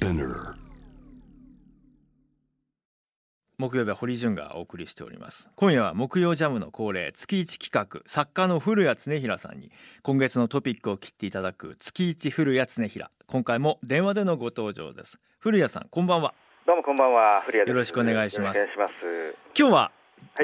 Spinner 木曜日は堀潤がお送りしております。今夜は木曜ジャムの恒例月一企画作家の古谷恒平さんに今月のトピックを切っていただく月一古谷恒平。今回も電話でのご登場です。古谷さんこんばんは。どうもこんばんは。古谷よろしくお願いします。今日は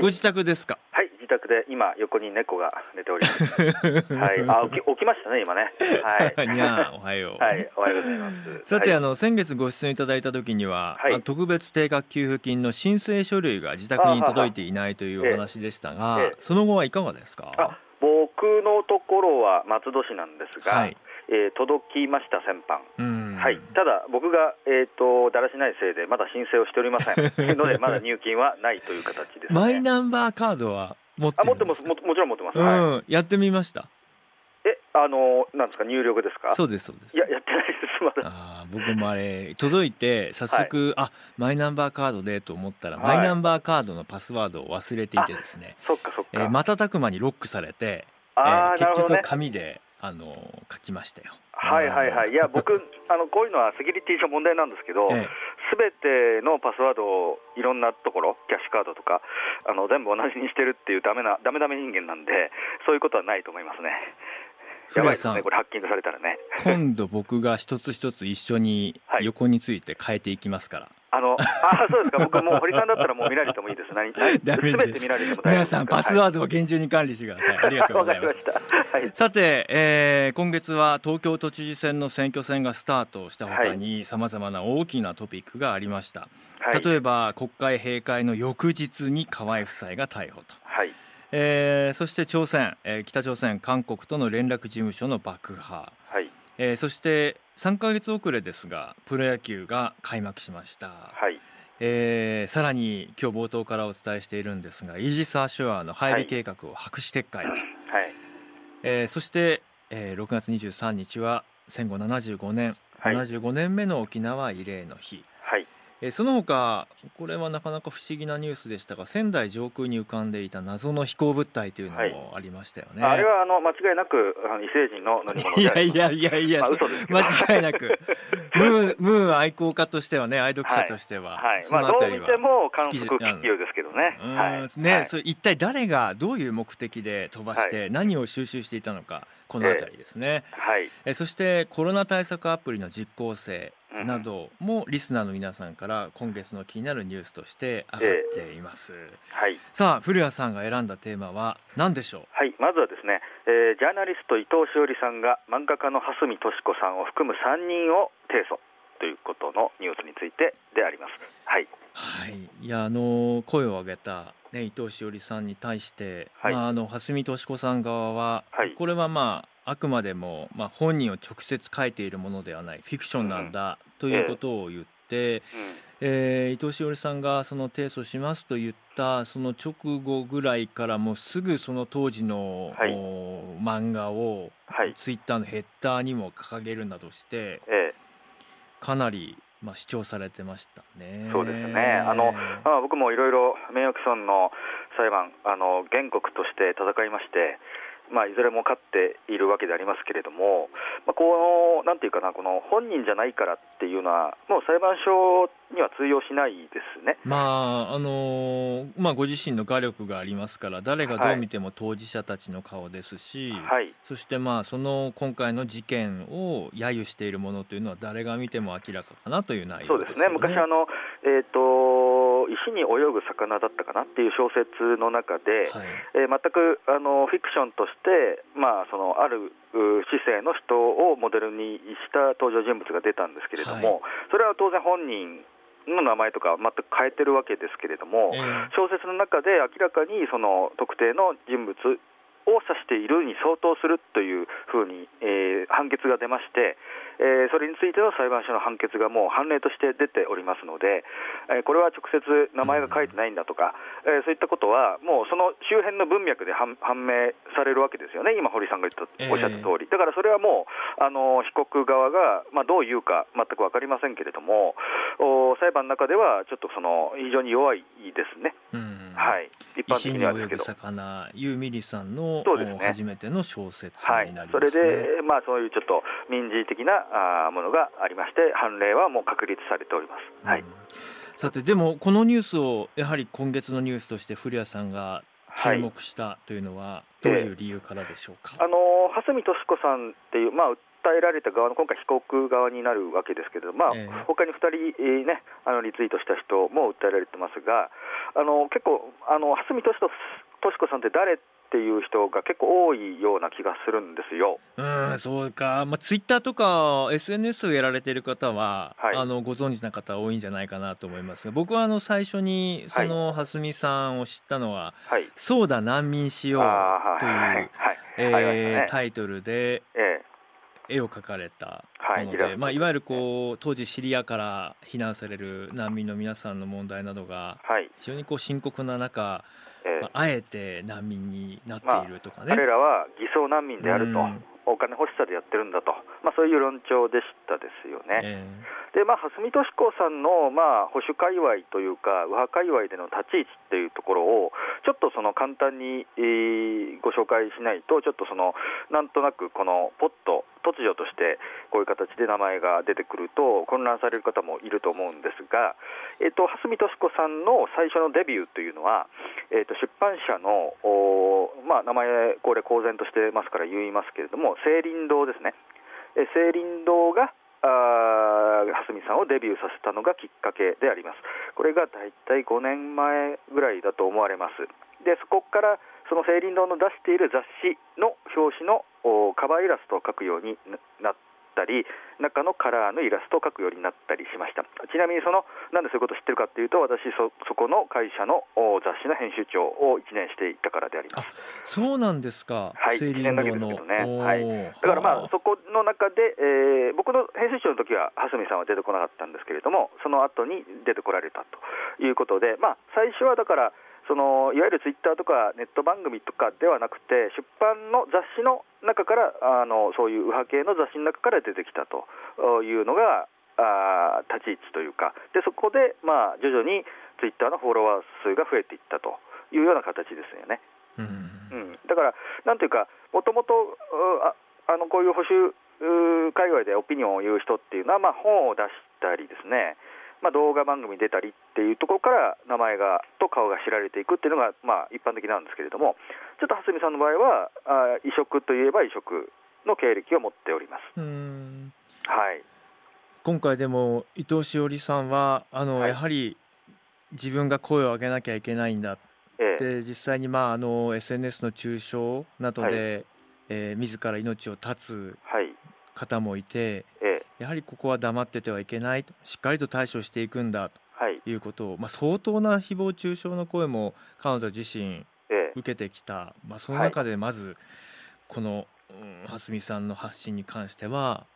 ご自宅ですか、はい、はい、自宅で今横に猫が寝ております。はい。あ起き起きましたね今ね。はい。にゃおはよう。はいおはようございます。さて、はい、あの先月ご出演いただいた時には、はい、特別定額給付金の申請書類が自宅に届いていないというお話でしたが、ええ、その後はいかがですか？僕のところは松戸市なんですが、はい、えー、届きました先般、はい、ただ僕が、えーと、だらしないせいでまだ申請をしておりません。のでまだ入金はないという形です、ね、マイナンバーカードは持ってあ持ってます。ももちろん持ってます、うん。はい、やってみました。えあのなんですか？入力ですか？そうですそうです。いややってないです。まだ。あ僕もあれ届いて早速、はい、あマイナンバーカードでと思ったら、はい、マイナンバーカードのパスワードを忘れていてですね。そっかそっか、えー、瞬く間にロックされて、えー、結局紙であの書きましたよ。はいはいはい、いや、僕、あのこういうのはセキュリティ上問題なんですけど、す、え、べ、てのパスワードをいろんなところ、キャッシュカードとか、あの全部同じにしてるっていうダメな、ダメダメ人間なんで、そういうことはないと思いますね。やばいですね、これハッキングされたらね。今度僕が一つ一つ一緒に横について変えていきますから。あの、あ、そうですか。僕もう堀さんだったらもう見られてもいいです。何、ダメです。見られても皆さんパスワードを厳重に管理してください。ありがとうございます。はい、さて、えー、今月は東京都知事選の選挙戦がスタートしたほかにさまざまな大きなトピックがありました。はい、例えば国会閉会の翌日に河合夫妻が逮捕と。はいえー、そして朝鮮、えー、北朝鮮、韓国との連絡事務所の爆破、はいえー、そして3か月遅れですがプロ野球が開幕しました、はい。えー、さらに今日冒頭からお伝えしているんですがイージス・アショアの配備計画を白紙撤回と、はい。えー、そして、えー、6月23日は戦後75年、はい、75年目の沖縄慰霊の日、えその他これはなかなか不思議なニュースでしたが仙台上空に浮かんでいた謎の飛行物体というのもありましたよね、はい、あれはあの間違いなくあの異星人の乗り物いやいやいやいや、まあ、間違いなく。ムームーン愛好家としてはね愛読者としては、はい、はい、まあ、どう見ても観測気球ですけどね。はい。ね、それ一体誰がどういう目的で飛ばして何を収集していたのかこの辺りですね、えー、はい、えそしてコロナ対策アプリの実効性などもリスナーの皆さんから今月の気になるニュースとして上がっています、えー、はい、さあ古谷さんが選んだテーマは何でしょう？はいまずはですね、えー、ジャーナリスト伊藤詩織さんが漫画家の蓮見敏子さんを含む3人を提訴ということのニュースについてであります。はい、はい、いやあの声を上げたね、伊藤詩織さんに対して、はい、まあ、あの蓮見敏子さん側は、はい、これはまああくまでも、まあ、本人を直接書いているものではないフィクションなんだということを言って、えー、伊藤詩織さんがその提訴しますと言ったその直後ぐらいからもうすぐその当時の、はい、漫画を、ツイッターのヘッダーにも掲げるなどして、かなりまあ、主張されてましたね。そうですね。あの、まあ、僕もいろいろ名誉毀損の裁判、あの原告として戦いまして。まあ、いずれも勝っているわけでありますけれども、まあ、このなんていうかな、この本人じゃないからっていうのは、もう裁判所には通用しないですね、まああのまあ、ご自身の画力がありますから、誰がどう見ても当事者たちの顔ですし、はい、そしてまあその今回の事件を揶揄しているものというのは、誰が見ても明らかかなという内容です、ね、そうですね。昔あの、えーと石に泳ぐ魚だったかなっていう小説の中で、はい、えー、全くあのフィクションとして、まあ、そのある市政の人をモデルにした登場人物が出たんですけれども、はい、それは当然本人の名前とか全く変えてるわけですけれども、えー、小説の中で明らかにその特定の人物を指しているに相当するというふうに、えー、判決が出まして、えー、それについての裁判所の判決がもう判例として出ておりますので、えー、これは直接名前が書いてないんだとか、えー、そういったことは、もうその周辺の文脈で判明されるわけですよね、今、堀さんが言ったおっしゃった通り、だからそれはもう、あの被告側が、まあ、どう言うか全く分かりませんけれども、お裁判の中では、ちょっとその非常に弱いですね。はい、一般的にはですけど。魚さんの、ね、初めての小説になります、ね、はい、それで、まあ、そういうちょっと民事的ななものがありまして判例はもう確立されております。はい、さてでもこのニュースをやはり今月のニュースとして古谷さんが注目したというのはどういう理由からでしょうか、あの蓮見敏子さんっていう、まあ、訴えられた側の今回、被告側になるわけですけれども、まあ、えー、他に2人、えー、ね、あのリツイートした人も訴えられてますが、あの結構、あの蓮見敏子さんって誰っていう人が結構多いような気がするんですよ。うんそうか、まあ、ツイッターとか SNS をやられている方は、はい、あのご存知な方多いんじゃないかなと思いますが僕はあの最初にその蓮見さんを知ったのは「はい、そうだ難民しよう」というタイトルで。絵を描かれたもので、はい、まあ、いわゆるこう当時シリアから避難される難民の皆さんの問題などが非常にこう深刻な中、まあ、あえて難民になっているとかね、まあ、彼らは偽装難民であると、お金欲しさでやってるんだと、まあ、そういう論調でしたですよね。えー、で、まあ、蓮見敏子さんの、まあ、保守界隈というか、右派界隈での立ち位置っていうところを、ちょっとその簡単に、えー、ご紹介しないと、ちょっとそのなんとなくこのポッと突如としてこういう形で名前が出てくると混乱される方もいると思うんですが、えーと、蓮見敏子さんの最初のデビューというのは、えーと、出版社の、まあ、名前、これ公然としてますから言いますけれども、青林堂ですね、え青林堂があ蓮見さんをデビューさせたのがきっかけであります。これが大体5年前ぐらいだと思われます。でそこからその青林堂の出している雑誌の表紙のカバーイラストを描くようになったり中のカラーのイラストを描くようになったりしました。ちなみにそのなんでそういうことを知ってるかというと私そそこの会社の雑誌の編集長を1年していたからであります。そうなんですか。はい1年だけですけどね、はい、だからまあそこの中で、えー、僕の編集長の時は蓮見さんは出てこなかったんですけれどもその後に出てこられたということでまあ最初はだからそのいわゆるツイッターとかネット番組とかではなくて出版の雑誌の中からあのそういう右派系の雑誌の中から出てきたというのがあ立ち位置というか。でそこで、まあ、徐々にツイッターのフォロワー数が増えていったというような形ですよね。うん、うん、だから、なんていうか、もともとあのこういう保守界隈でオピニオンを言う人っていうのは、まあ、本を出したりですね、まあ、動画番組に出たりっていうところから名前がと顔が知られていくっていうのが、まあ、一般的なんですけれどもちょっと蓮見さんの場合はあ異色といえば異色の経歴を持っております。はい、今回でも伊藤詩織さんはあの、はい、やはり自分が声を上げなきゃいけないんだって、ええ、実際に、まあ、あの SNS の中傷などで、はい、えー、自ら命を絶つ方もいて、ええ、やはりここは黙っててはいけないとしっかりと対処していくんだとい。うことを、まあ、相当な誹謗中傷の声も彼女自身受けてきた、まあ、その中でまずこの、うん、蓮見さんの発信に関しては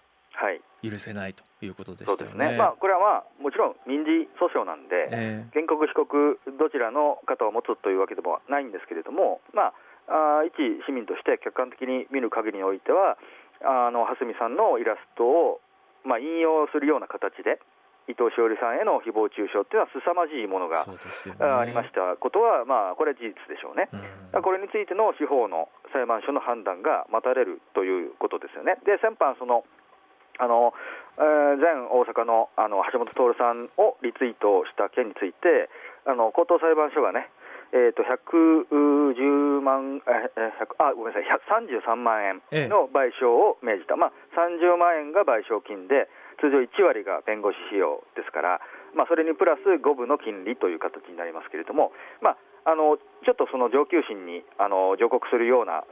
許せないということでしたよね。ね。まあ、これは、まあ、もちろん民事訴訟なんで、えー、原告、被告どちらの方を持つというわけでもないんですけれども、まあ、あ一市民として客観的に見る限りにおいてはあの蓮見さんのイラストを、まあ、引用するような形で伊藤詩織さんへの誹謗中傷というのは凄まじいものが、ありましたことは、まあ、これは事実でしょうね、うん、これについての司法の裁判所の判断が待たれるということですよね。で先般そのあの、えー、前大阪のあの橋本徹さんをリツイートした件についてあの高等裁判所がねえーと、110万えあごめんなさい33万円の賠償を命じた、まあ、30万円が賠償金で通常1割が弁護士費用ですから、まあ、それにプラス5分の金利という形になりますけれども、まあ、あのちょっとその上級審にあの上告するような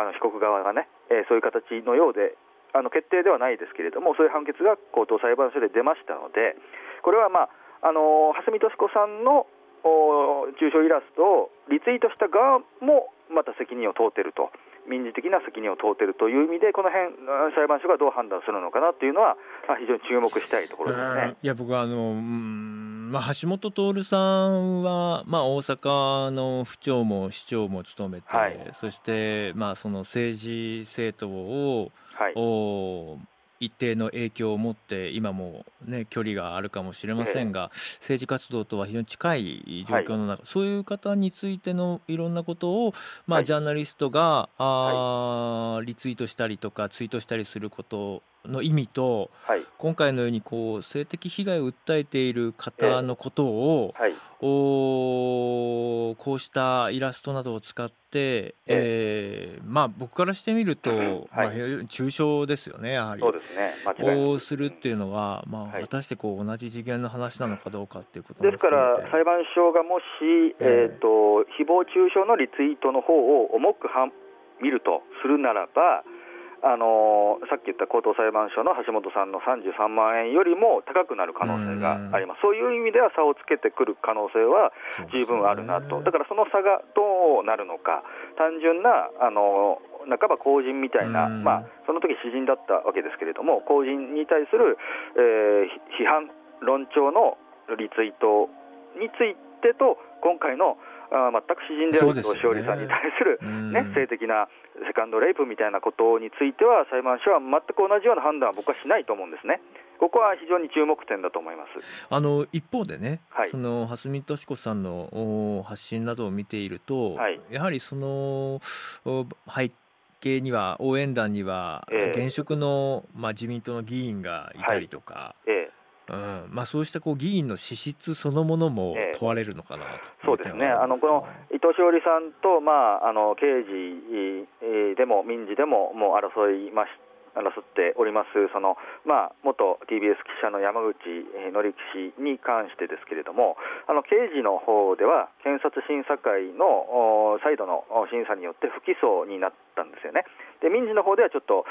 あの被告側がね、えー、そういう形のようであの決定ではないですけれどもそういう判決が高等裁判所で出ましたのでこれは、まあ、あの蓮見敏子さんの中傷イラストをリツイートした側もまた責任を問うていると。民事的な責任を問うているという意味で、この辺裁判所がどう判断するのかなというのは、非常に注目したいところですね。いや僕はあの、まあ、橋本徹さんは、まあ、大阪の府長も市長も務めて、はい、そして、まあ、その政治政党を、はい、お一定の影響を持って今も、ね、距離があるかもしれませんが、政治活動とは非常に近い状況の中、はい、そういう方についてのいろんなことを、まあ、ジャーナリストが、あリツイートしたりとかツイートしたりすることの意味と、はい、今回のようにこう性的被害を訴えている方のことを、えーはい、おこうしたイラストなどを使って、えー、えー、まあ僕からしてみると、はい、まあ、抽象ですよねやはり。そうですね。こうするっていうのは、まあ、果たしてこう同じ次元の話なのかどうかっていうことですから裁判所がもし、えーと、誹謗中傷のリツイートの方を重くは見るとするならばあのさっき言った高等裁判所の橋本さんの33万円よりも高くなる可能性があります、そういう意味では差をつけてくる可能性は十分あるなと、ね、だからその差がどうなるのか、単純なあの半ば公人みたいな、まあ、その時詩人だったわけですけれども、公人に対する、えー、批判、論調のリツイートについてと、今回のあ全く詩人である伊藤詩織さんに対する、ね、性的なセカンドレイプみたいなことについては裁判所は全く同じような判断は僕はしないと思うんですね。ここは非常に注目点だと思います。あの一方でね、はい、その蓮見敏子さんの発信などを見ていると、はい、やはりその背景には応援団には現職の、まあ、自民党の議員がいたりとか、はい。ええうん。まあ、そうしたこう議員の資質そのものも問われるのかなと、えそうですね。あのこの伊藤詩織さんと、まあ、あの刑事でも民事でももう争いまし争っております。その、まあ、元 TBS 記者の山口紀之氏に関してですけれどもあの刑事の方では検察審査会の再度の審査によって不起訴になったんですよね。で民事の方ではちょっと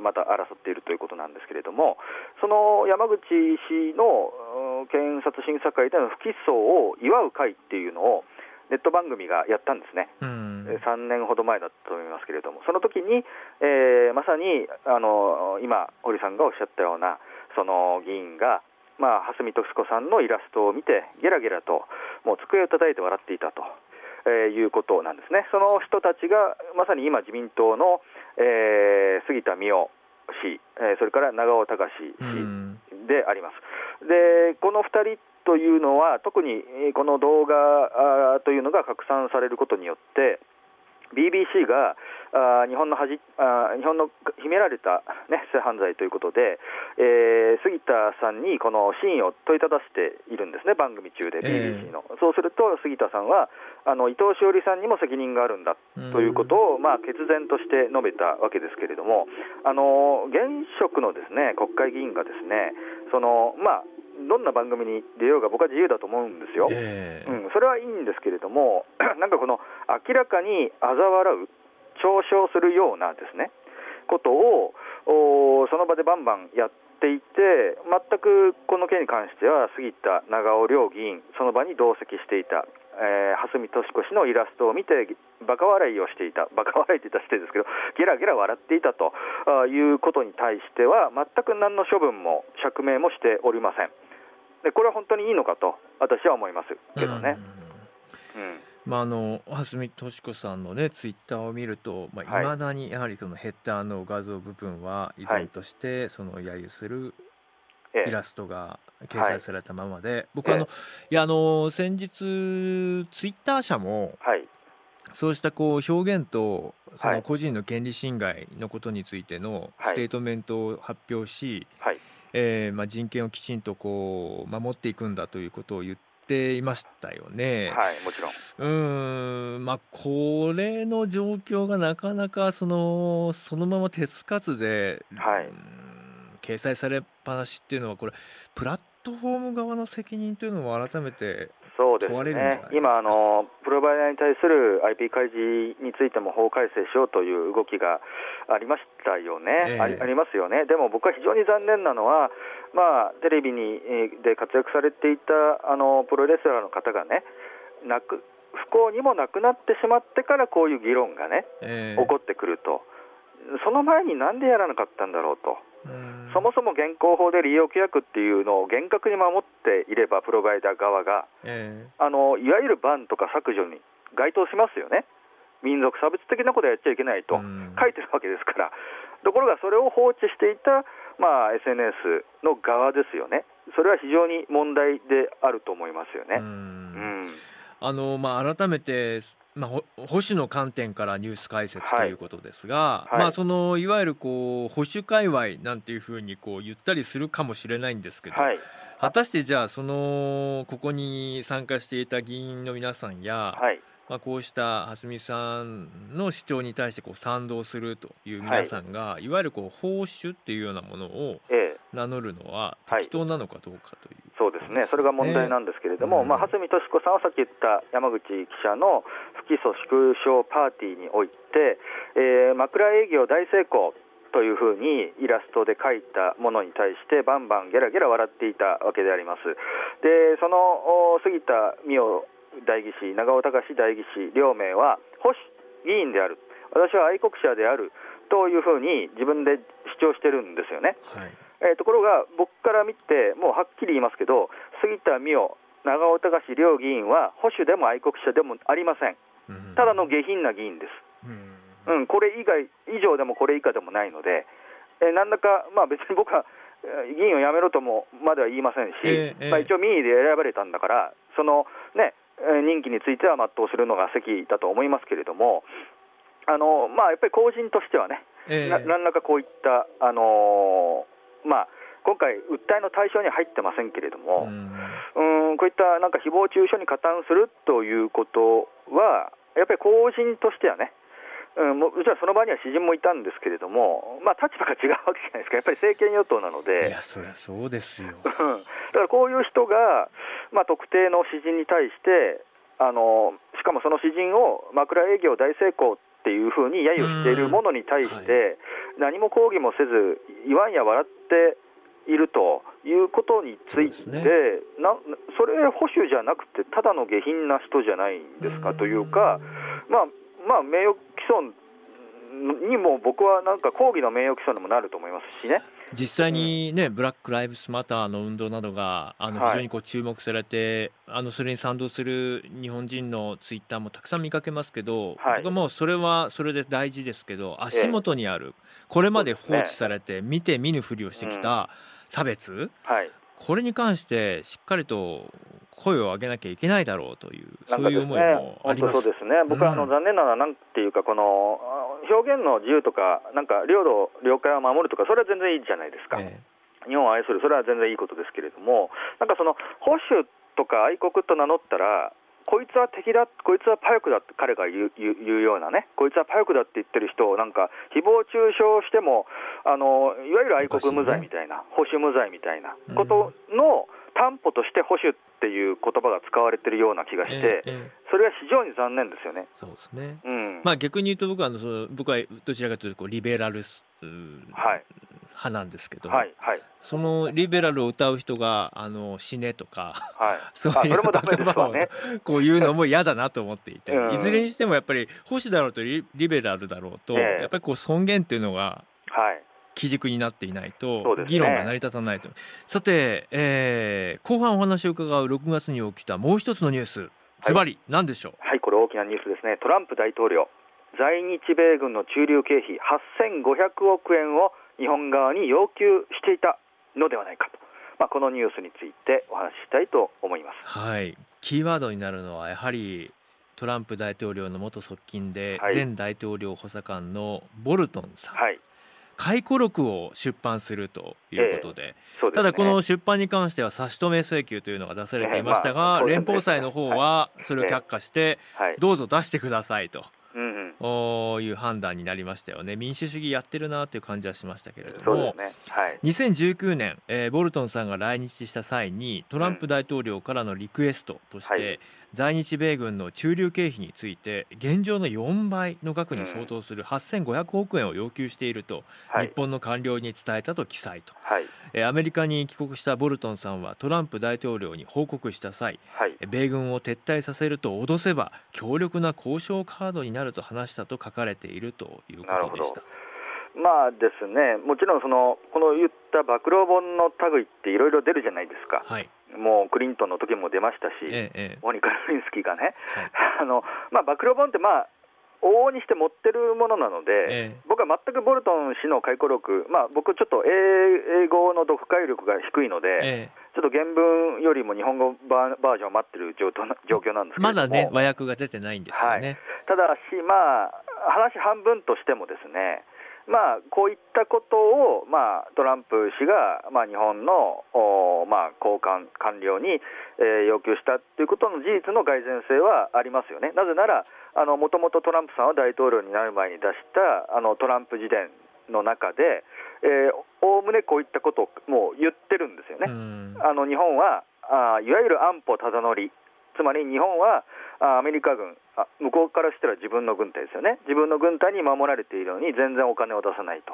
また争っているということなんですけれどもその山口氏の検察審査会での不起訴を祝う会っていうのをネット番組がやったんですね、うん、3年ほど前だったと思いますけれども、その時に、えー、まさにあの今、堀さんがおっしゃったような、その議員が、まあ、蓮見敏子さんのイラストを見て、ゲラゲラと、もう机を叩いて笑っていたと。えー、いうことなんですね、その人たちがまさに今、自民党の、えー、杉田水脈氏、えー、それから長尾隆氏であります。でこの2人というのは特にこの動画というのが拡散されることによって BBC があ日本の恥あ日本の秘められた、ね、性犯罪ということで、えー、杉田さんにこの真意を問いただしているんですね、番組中で、BBC の。えー、そうすると、杉田さんはあの伊藤詩織さんにも責任があるんだということを、まあ、決然として述べたわけですけれども、あの現職のですね国会議員がですねその、まあ、どんな番組に出ようが僕は自由だと思うんですよ、えー、うん、それはいいんですけれども、なんかこの明らかに嘲笑う、嘲笑するようなですねことをその場でバンバンやっていて、全くこの件に関しては、杉田長尾両議員、その場に同席していた、えー、蓮見敏子氏のイラストを見て、バカ笑いをしていた、バカ笑いって言ったら失礼ですけど、ゲラゲラ笑っていたということに対しては、全く何の処分も釈明もしておりません。でこれは本当にいいのかと私は思いますけどね。うんまあ、あの蓮見敏子さんのねツイッターを見るといまあ、未だにやはりそのヘッダーの画像部分は依然としてその揶揄するイラストが掲載されたままで、僕あの、いやあの先日ツイッター社も、そうしたこう表現とその個人の権利侵害のことについてのステートメントを発表し、はいえーまあ、人権をきちんとこう守っていくんだということを言っていましたよね。はい、もちろん。うん、まあ、これの状況がなかなかそのそのまま手つかずで、はい、掲載されっぱなしっていうのはこれプラットフォーム側の責任というのを改めてそうですね、今あの、プロバイダーに対する IP 開示についても法改正しようという動きがありましたよね、えー、ありありますよね、でも僕は非常に残念なのは、まあ、テレビにで活躍されていたあのプロレスラーの方がね、なく不幸にもなくなってしまってからこういう議論がね、えー、起こってくると、その前になんでやらなかったんだろうと。そもそも現行法で利用規約っていうのを厳格に守っていれば、プロバイダー側が、えー、あのいわゆるバンとか削除に該当しますよね、民族差別的なことやっちゃいけないと書いてるわけですから、ところがそれを放置していた、まあ、SNS の側ですよね、それは非常に問題であると思いますよね。うん。あのまあ、改めてまあ、保守の観点からニュース解説ということですが、はい、まあ、そのいわゆるこう保守界隈なんていうふうにこう言ったりするかもしれないんですけど、はい、果たしてじゃあそのここに参加していた議員の皆さんや、はい、まあ、こうした蓮見さんの主張に対してこう賛同するという皆さんが、い、わゆるこう報酬っていうようなものを名乗るのは適当なのかどうかという。ですね、それが問題なんですけれども、うん、まあ、蓮見敏子さんはさっき言った山口記者の不起訴縮小パーティーにおいて、えー、枕営業大成功というふうにイラストで描いたものに対してバンバンゲラゲラ笑っていたわけであります。でその杉田水脈代議士長尾隆代議士両名は保守議員である私は愛国者であるというふうに自分で主張してるんですよね。はいえー、ところが僕から見てもうはっきり言いますけど杉田水脈長尾隆両議員は保守でも愛国者でもありません、ただの下品な議員です、うん、これ以外以上でもこれ以下でもないので、えー、何らか、まあ、別に僕は議員を辞めろともまでは言いませんし、えーえー、まあ、一応民意で選ばれたんだから、そのね、任期については全うするのが席だと思いますけれども、あのまあ、やっぱり公人としてはね、えー、な何らかこういった、あのまあ、今回、訴えの対象には入ってませんけれども、うん。こういったなんか誹謗中傷に加担するということは、やっぱり公人としてはね、うん、もちろんその場には詩人もいたんですけれども、まあ、立場が違うわけじゃないですか、やっぱり政権与党なので、いや、そりゃそうですよ。だからこういう人が、まあ、特定の詩人に対して、あのしかもその詩人を枕営業大成功っていうふうに揶揄しているものに対して、何も抗議もせず、言わんや笑っているということについて、そね、なそれ保守じゃなくて、ただの下品な人じゃないんですかというか、まあ、まあ、名誉毀損にも僕はなんか抗議の名誉毀損にもなると思いますしね。実際にね、うん、ブラック・ライブスマターの運動などがあの非常にこう注目されて、はい、あのそれに賛同する日本人のツイッターもたくさん見かけますけど、はい、僕はもうそれはそれで大事ですけど足元にある、これまで放置されて見て見ぬふりをしてきた差別、はい、これに関してしっかりと声を上げなきゃいけないだろうという、そういう思いもあります、そうですね、僕はあの、残念なのは、なんていうか、この表現の自由とか、なんか領土、領海を守るとか、それは全然いいじゃないですか。えー、日本を愛する、それは全然いいことですけれども、なんかその保守とか愛国と名乗ったら、こいつは敵だ、こいつはパヨクだって彼が言う言うようなね、こいつはパヨクだって言ってる人を、なんか誹謗中傷してもあの、いわゆる愛国無罪みたいな、ね、保守無罪みたいなことの、うん担保として保守っていう言葉が使われてるような気がして、ええ、それは非常に残念ですよね。そうですね。うん、まあ逆に言うと僕はあのその僕はどちらかというとこうリベラル派なんですけど、はいはい、そのリベラルを歌う人があの死ねとか、はい、そういう言葉を、ね、こう言うのも嫌だなと思っていて、うん、いずれにしてもやっぱり保守だろうとリベラルだろうと、え、やっぱりこう尊厳っていうのが、はい、基軸になっていないと議論が成り立たないと、ね、さて、えー、後半お話を伺う6月に起きたもう一つのニュース。ズバリ何でしょう？はいこれ大きなニュースですね。トランプ大統領在日米軍の駐留経費8500億円を日本側に要求していたのではないかと、まあ、このニュースについてお話ししたいと思います、はい、キーワードになるのはやはりトランプ大統領の元側近で、前大統領補佐官のボルトンさん、はい、回顧録を出版するということで。えーでね、ただこの出版に関しては差し止め請求というのが出されていましたが、えーまあ、連邦裁の方はそれを却下して、どうぞ出してくださいと。いう判断になりましたよね。民主主義やってるなという感じはしましたけれども、ね。はい、2019年、えー、ボルトンさんが来日した際にトランプ大統領からのリクエストとして、うんはい在日米軍の駐留経費について現状の4倍の額に相当する8500億円を要求していると、日本の官僚に伝えたと記載と、はい、アメリカに帰国したボルトンさんはトランプ大統領に報告した際、はい、米軍を撤退させると脅せば強力な交渉カードになると話したと書かれているということでした。まあですね、もちろんそのこの言った暴露本の類っていろいろ出るじゃないですか。はいもうクリントンの時も出ましたし、ええ、モニカ・ルインスキーがね、はい、あのまあ、暴露本って、まあ、往々にして持ってるものなので、えー、僕は全くボルトン氏の回顧録、まあ、僕、ちょっと英語の読解力が低いので、えー、ちょっと原文よりも日本語バージョンを待ってる状況なんですけどまだね、和訳が出てないんですよね。はい、ただし、まあ、話半分としてもですね、まあ、こういったことを、まあ、トランプ氏が、まあ、日本の、まあ、高官官僚に、えー、要求したということの事実の蓋然性はありますよね。なぜならもともとトランプさんは大統領になる前に出したあのトランプ自伝の中でおおむねこういったことをもう言ってるんですよね。あの日本はあいわゆる安保ただ乗りつまり日本はアメリカ軍あ向こうからしたら自分の軍隊ですよね。自分の軍隊に守られているのに全然お金を出さないと。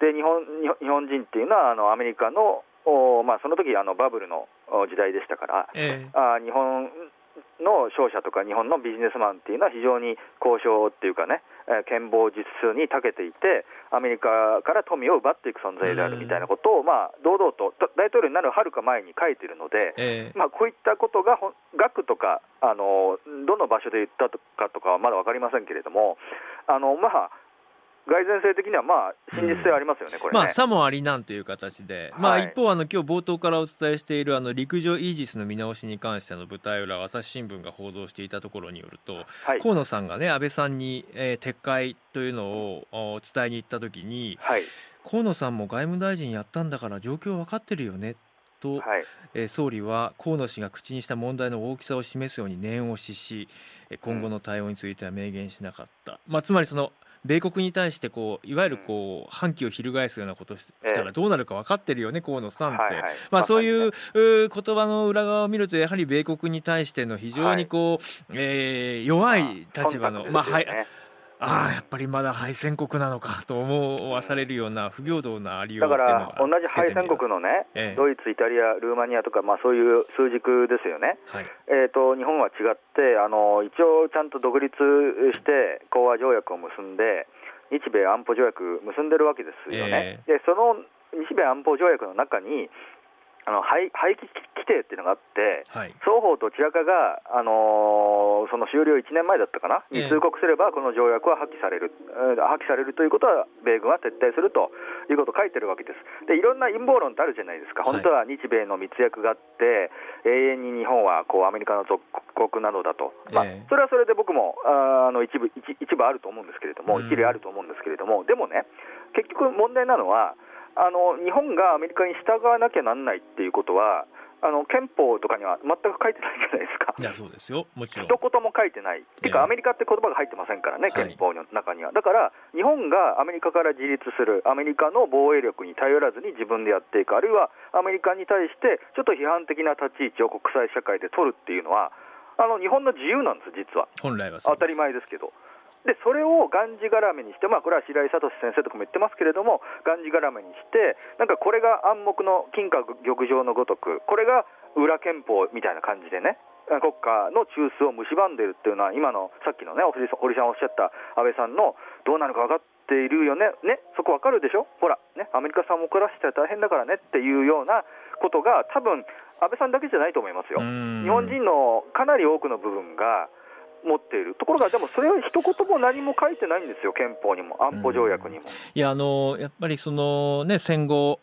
で日本日本人っていうのはあのアメリカのお、まあ、その時あのバブルの時代でしたから、ええ、あ日本の商社とか日本のビジネスマンっていうのは非常に交渉っていうかね、えー、権謀術数に長けていてアメリカから富を奪っていく存在であるみたいなことを、まあ、堂々と大統領になるはるか前に書いているので、えー、まあ、こういったことが額とかあのどの場所で言ったかとかはまだ分かりませんけれどもあの、まあ、蓋然性的にはまあ真実性ありますよね、うん、これ、ね、まあさもありなんという形で、まあ一方あの今日冒頭からお伝えしているあの陸上イージスの見直しに関しての舞台裏朝日新聞が報道していたところによると、はい、河野さんがね安倍さんに、えー、撤回というのを伝えに行った時に、はい、河野さんも外務大臣やったんだから状況分かってるよねと、はい、えー、総理は河野氏が口にした問題の大きさを示すように念押しし今後の対応については明言しなかった、うん、まあ、つまりその米国に対してこういわゆるこう反旗を翻すようなことをしたらどうなるか分かってるよね、河野さんって、まあ、そういう言葉の裏側を見るとやはり米国に対しての非常にこう、え弱い立場の、まあはいああやっぱりまだ敗戦国なのかと思わされるような不平等なありようだから同じ敗戦国のね、ええ、ドイツ、イタリア、ルーマニアとか、まあ、そういう数軸ですよね、はい、えーと、日本は違ってあの、一応ちゃんと独立して講和条約を結んで、日米安保条約結んでるわけですよね。えー、でその日米安保条約の中にあの廃廃棄規定っていうのがあって、はい、双方どちらかが、あのー、その終了1年前だったかな、に通告すれば、この条約は破棄される、えー、破棄されるということは、米軍は撤退するということを書いてるわけです。で、いろんな陰謀論ってあるじゃないですか、本当は日米の密約があって、永遠に日本はこうアメリカの属国なのだと、まあ、それはそれで僕もあの一部一一部あると思うんですけれども、一理あると思うんですけれども、でもね、結局問題なのは、あの日本がアメリカに従わなきゃなんないっていうことは、あの憲法とかには全く書いてないじゃないですか。いやそうですよもちろん。一言も書いてない。っていうか、アメリカって言葉が入ってませんからね、憲法の中には。だから、日本がアメリカから自立する、アメリカの防衛力に頼らずに自分でやっていく、あるいはアメリカに対してちょっと批判的な立ち位置を国際社会で取るっていうのは、あの日本の自由なんです、実は。本来は当たり前ですけど。でそれをがんじがらめにして、まあ、これは白井聡先生とかも言ってますけれども、がんじがらめにして、なんかこれが暗黙の金閣玉状のごとく、これが裏憲法みたいな感じでね、国家の中枢を蝕んでいるっていうのは、今のさっきのね、堀さんおっしゃった安倍さんのどうなるか分かっているよね、ねそこ分かるでしょ、ほら、ね、アメリカさんも怒らせたら大変だからねっていうようなことが、多分安倍さんだけじゃないと思いますよ。日本人のかなり多くの部分が持っている。ところが、でもそれは一言も何も書いてないんですよ、憲法にも、安保条約にも。いやあのやっぱりその、ね、戦後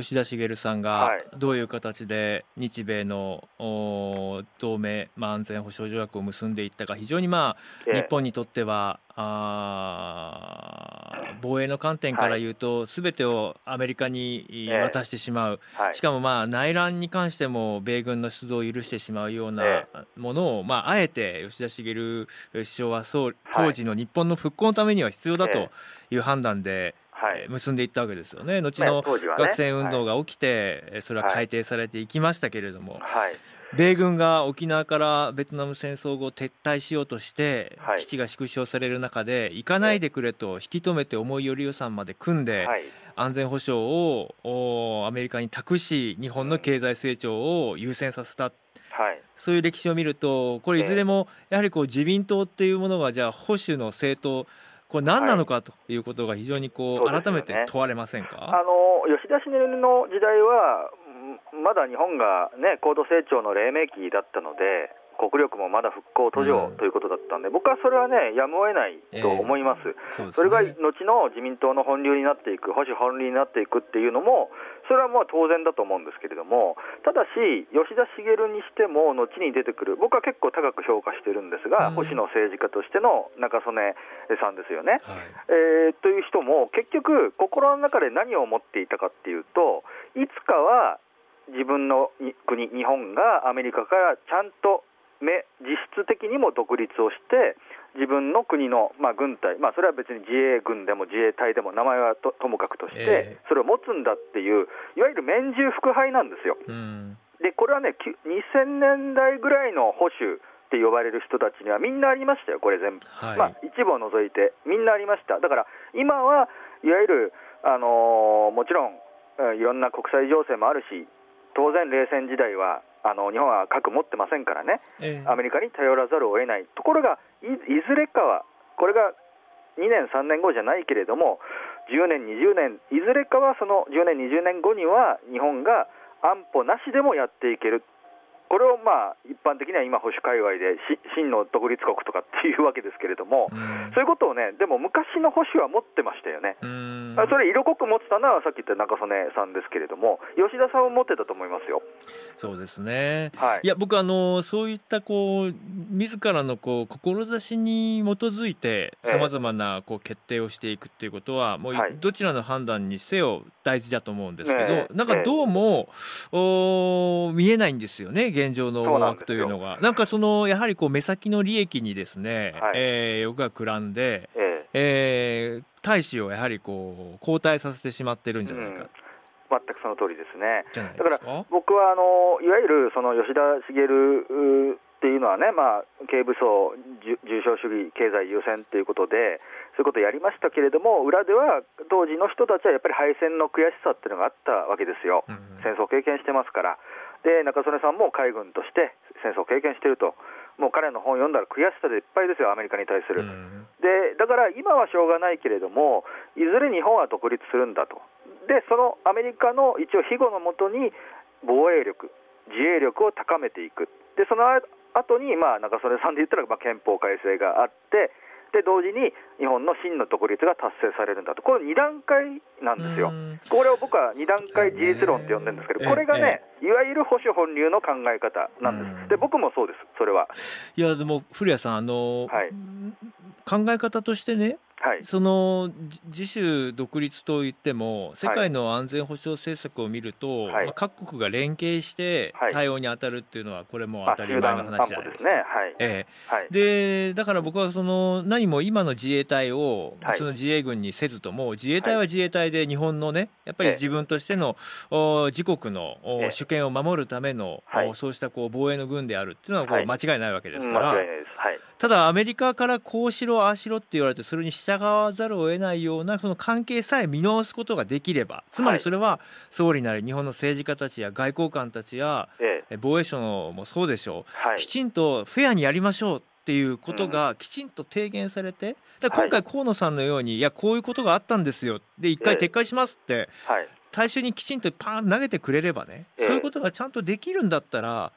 吉田茂さんがどういう形で日米の同盟、まあ、安全保障条約を結んでいったか非常に、まあ、日本にとってはあ防衛の観点から言うと、すべてをアメリカに渡してしまう、しかもまあ内乱に関しても米軍の出動を許してしまうようなものを、まあ、あえて吉田茂首相はそう当時の日本の復興のためには必要だという判断で。結んでいったわけですよね。後の学生運動が起きて、それは改定されていきましたけれども、米軍が沖縄からベトナム戦争後撤退しようとして、基地が縮小される中で行かないでくれと引き止めて思いより予算まで組んで、安全保障をアメリカに託し日本の経済成長を優先させた。はい、そういう歴史を見るとこれいずれもやはりこう自民党っていうものがじゃあ保守の政党これ何なのかということが非常にこう、改めて問われませんか、あの吉田茂の時代はまだ日本が、ね、高度成長の黎明期だったので国力もまだ復興途上ということだったんで、僕はそれはね、やむを得ないと思います、えーそすね、それが後の自民党の本流になっていく、保守本流になっていくっていうのも、それはまあ当然だと思うんですけれども、ただし、吉田茂にしても、後に出てくる、僕は結構高く評価してるんですが、うん、保守の政治家としての中曽根さんですよね。はい、えー、という人も、結局、心の中で何を思っていたかっていうと、いつかは自分の国、日本がアメリカからちゃんと実質的にも独立をして、自分の国の、まあ、軍隊、まあ、それは別に自衛軍でも自衛隊でも名前はともかくとして、それを持つんだっていう、いわゆる免従腹配なんですよ。でこれはね、2000年代ぐらいの保守って呼ばれる人たちにはみんなありましたよ、これ全部、はい、まあ、一部を除いて、みんなありました、だから今はいわゆる、あのー、もちろんいろんな国際情勢もあるし、当然、冷戦時代はあの日本は核持ってませんからね、えー、アメリカに頼らざるを得ない、ところがいずれかは、これが2年、3年後じゃないけれども、10年、20年、いずれかはその10年、20年後には、日本が安保なしでもやっていける。これをまあ一般的には今、保守界隈で真の独立国とかっていうわけですけれども、そういうことをね、でも昔の保守は持ってましたよね、それ、色濃く持ってたのはさっき言った中曽根さんですけれども、吉田さんは持ってたと思いますよ。そうですね、はい、いや僕あの、そういったこう自らのこう志に基づいて、さまざまなこう決定をしていくっていうことは、もうどちらの判断にせよ大事だと思うんですけど、なんかどうも、お見えないんですよね。現状の思惑というのが。なんかそのやはりこう目先の利益にですね、はい、えー、欲がくらんで、えー、えー、大使をやはりこう交代させてしまってるんじゃないか、うん。全くその通りですね。だから僕はあのいわゆるその吉田茂っていうのはね、まあ、軽武装、重症主義、経済優先ということで、そういうことをやりましたけれども、裏では当時の人たちはやっぱり敗戦の悔しさっていうのがあったわけですよ、うん、戦争経験してますから。で中曽根さんも海軍として戦争を経験していると、もう彼の本を読んだら悔しさでいっぱいですよ、アメリカに対する。でだから今はしょうがないけれども、いずれ日本は独立するんだと、でそのアメリカの一応、庇護のもとに防衛力、自衛力を高めていく、でその後にまあ中曽根さんで言ったらまあ憲法改正があって、で同時に日本の真の独立が達成されるんだと、これ2段階なんですよ、これを僕は2段階自立論って呼んでるんですけど、これがね、いわゆる保守本流の考え方なんです、で僕もそうです、それは。いやでも古谷さんあの、はい、考え方としてねはい、その自主独立といっても世界の安全保障政策を見ると、はい、まあ、各国が連携して対応に当たるっていうのはこれも当たり前の話じゃないですか。まあ、ええ。でだから僕はその何も今の自衛隊をその自衛軍にせずとも自衛隊は自衛隊で日本のねやっぱり自分としての自国の主権を守るためのそうしたこう防衛の軍であるっていうのはこう間違いないわけですから。ただアメリカからこうしろああしろって言われてそれに従わざるを得ないようなその関係さえ見直すことができればつまりそれは総理なり日本の政治家たちや外交官たちや防衛省のもそうでしょう、きちんとフェアにやりましょうっていうことがきちんと提言されて、だ今回河野さんのようにいやこういうことがあったんですよで一回撤回しますって、大衆にきちんとパーン投げてくれればね、そういうことがちゃんとできるんだったら、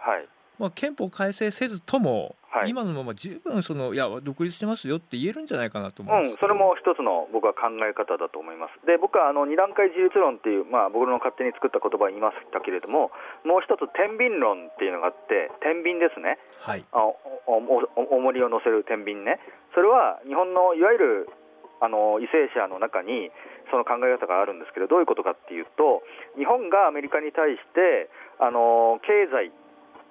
まあ、憲法改正せずともはい、今のまま十分そのいや独立してますよって言えるんじゃないかなと思うん、それも一つの僕は考え方だと思います。で僕はあの二段階自立論っていう、まあ、僕の勝手に作った言葉を言いましたけれどももう一つ天秤論っていうのがあって天秤ですね、はい、あおお重りを乗せる天秤ね。それは日本のいわゆるあの為政者の中にその考え方があるんですけどどういうことかっていうと日本がアメリカに対してあの経済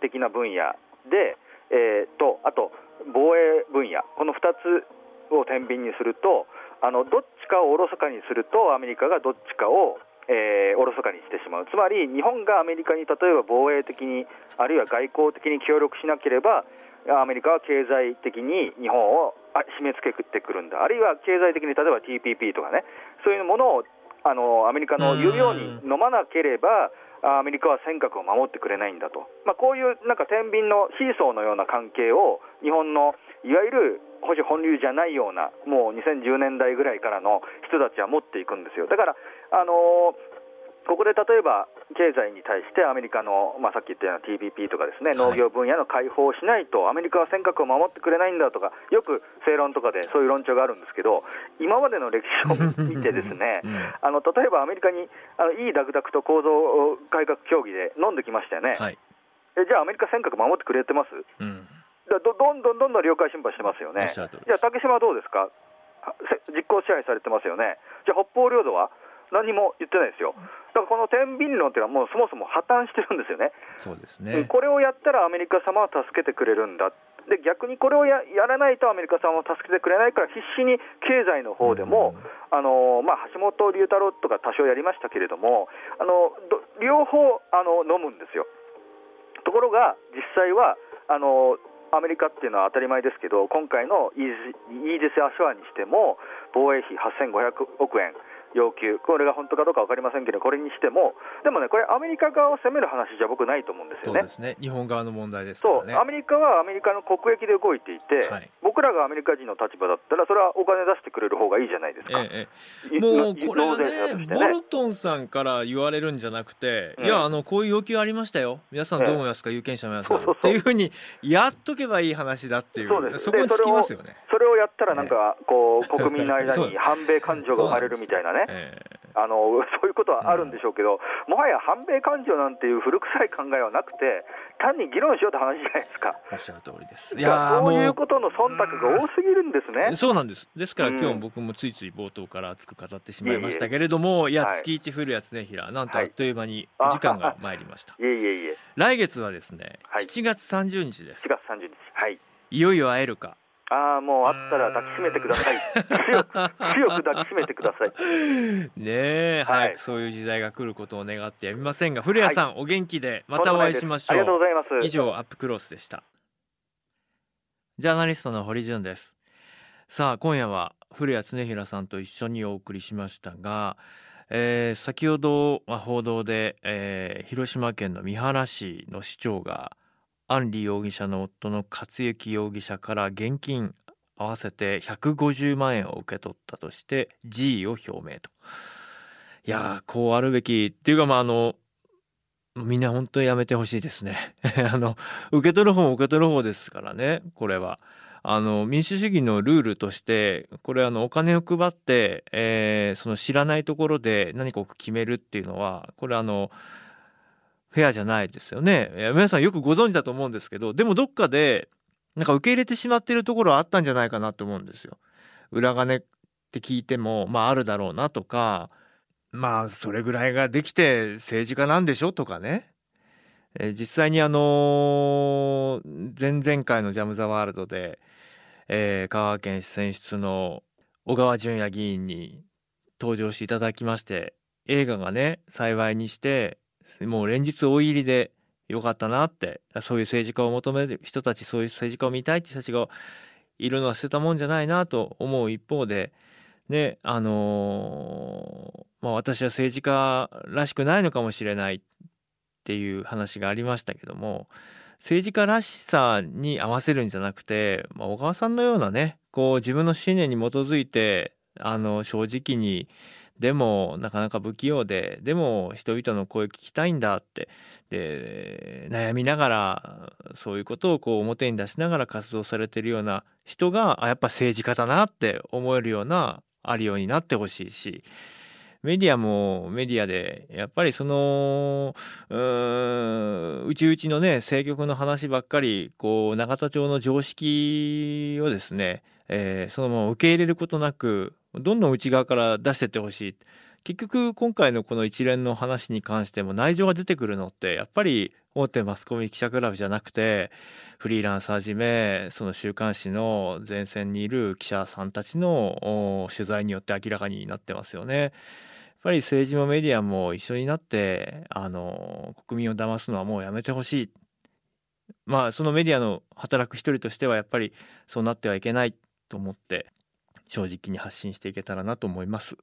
的な分野でえー、とあと防衛分野。この2つを天秤にするとあのどっちかをおろそかにするとアメリカがどっちかをえー、おろそかにしてしまう、つまり日本がアメリカに例えば防衛的に、あるいは外交的に協力しなければ、アメリカは経済的に日本を締め付けてくるんだ、あるいは経済的に例えば TPP とかね、そういうものをあのアメリカの言うように飲まなければ、アメリカは尖閣を守ってくれないんだと、まあ、こういうなんか天秤のシーソーのような関係を日本のいわゆる保守本流じゃないようなもう2010年代ぐらいからの人たちは持っていくんですよ。だから、あのここで例えば経済に対してアメリカの、まあ、さっき言ったような TPP とかですね、農業分野の開放をしないと、アメリカは尖閣を守ってくれないんだとか、よく正論とかでそういう論調があるんですけど、今までの歴史を見て、ですね、うん、あの例えばアメリカにあのいいダクダクと構造改革協議で飲んできましたよね、はい、えじゃあ、アメリカ尖閣守ってくれてます、うん、どどんどんどんどん領海侵犯してますよね、じゃあ、竹島はどうですか、実効支配されてますよね、じゃあ、北方領土は？何も言ってないですよ。だからこの天秤論っていうのは、もうそもそも破綻してるんですよね。そうですねこれをやったらアメリカ様は助けてくれるんだ。で逆にこれをややらないとアメリカ様は助けてくれないから必死に経済の方でも、うん、あのまあ、橋本龍太郎とか多少やりましたけれどもあの両方あの飲むんですよ。ところが実際はあのアメリカっていうのは当たり前ですけど今回のイージス・アショアにしても防衛費8500億円要求、これが本当かどうか分かりませんけど、これにしても、でもね、これ、アメリカ側を責める話じゃ僕、ないと思うんですよね。そうですね。日本側の問題ですそう、アメリカはアメリカの国益で動いていて、はい、僕らがアメリカ人の立場だったら、それはお金出してくれる方がいいじゃないですか。ええ、もうこれはね、ね。ボルトンさんから言われるんじゃなくて、うん、いや、あのこういう要求ありましたよ、皆さんどう思いますか、有権者の皆さん。っていうふうにやっとけばいい話だっていう、そこにつきますよね。それをやったら、なんか、こう、国民の間に反米感情が生まれるみたいなね。えーあの そういうことはあるんでしょうけど、もはや反米感情なんていう古臭い考えはなくて、単に議論しようって話じゃないですか。おっしゃる通りです。いやそういうことの忖度が多すぎるんですね。そうなんです。ですから今日僕もついつい冒頭から熱く語ってしまいましたけれども、いや月一降るやつね、平なんとあっという間に時間が参りました。いえいえいえ。来月はですね、7月30日です。7月30日。はい。いよいよ会えるか。ああ、もうあったら抱きしめてください。強く、強く抱きしめてください。ねえ、はい、そういう時代が来ることを願ってやみませんが、古谷さん、はい、お元気で、またお会いしましょう。ありがとうございます。以上、アップクロスでした。ジャーナリストの堀潤です。さあ、今夜は古谷恒平さんと一緒にお送りしましたが、えー、先ほど報道で、えー、広島県の三原市の市長が安里容疑者の夫の克行容疑者から現金合わせて150万円を受け取ったとして辞意を表明と。いやこうあるべきっていうかまああのみんな本当にやめてほしいですね あの受け取る方も受け取る方ですからねこれは。あの民主主義のルールとしてこれあのお金を配って、えー、その知らないところで何かを決めるっていうのはこれあのフェアじゃないですよね。皆さんよくご存知だと思うんですけど、でもどっかで、なんか受け入れてしまっているところはあったんじゃないかなと思うんですよ。裏金って聞いても、まああるだろうなとか、まあそれぐらいができて政治家なんでしょとかね。え実際にあの前々回のジャム・ザ・ワールドで、えー、香川県選出の小川淳也議員に登場していただきまして映画がね幸いにしてもう連日大入りでよかったなってそういう政治家を求める人たちそういう政治家を見たいって人たちがいるのは捨てたもんじゃないなと思う一方でねあのー、まあ私は政治家らしくないのかもしれないっていう話がありましたけども政治家らしさに合わせるんじゃなくて、まあ、小川さんのようなねこう自分の信念に基づいてあの正直にでもなかなか不器用ででも人々の声聞きたいんだって。で悩みながらそういうことをこう表に出しながら活動されてるような人があやっぱ政治家だなって思えるようなあるようになってほしいし。メディアもメディアでやっぱりそのうちうちのね政局の話ばっかりこう永田町の常識をですね、えー、そのまま受け入れることなくどんどん内側から出してってほしい。結局今回のこの一連の話に関しても内情が出てくるのってやっぱり大手マスコミ記者クラブじゃなくてフリーランスはじめその週刊誌の前線にいる記者さんたちの取材によって明らかになってますよね。やっぱり政治もメディアも一緒になってあの国民を騙すのはもうやめてほしい。まあそのメディアの働く一人としてはやっぱりそうなってはいけないと思って。正直に発信していけたらなと思います。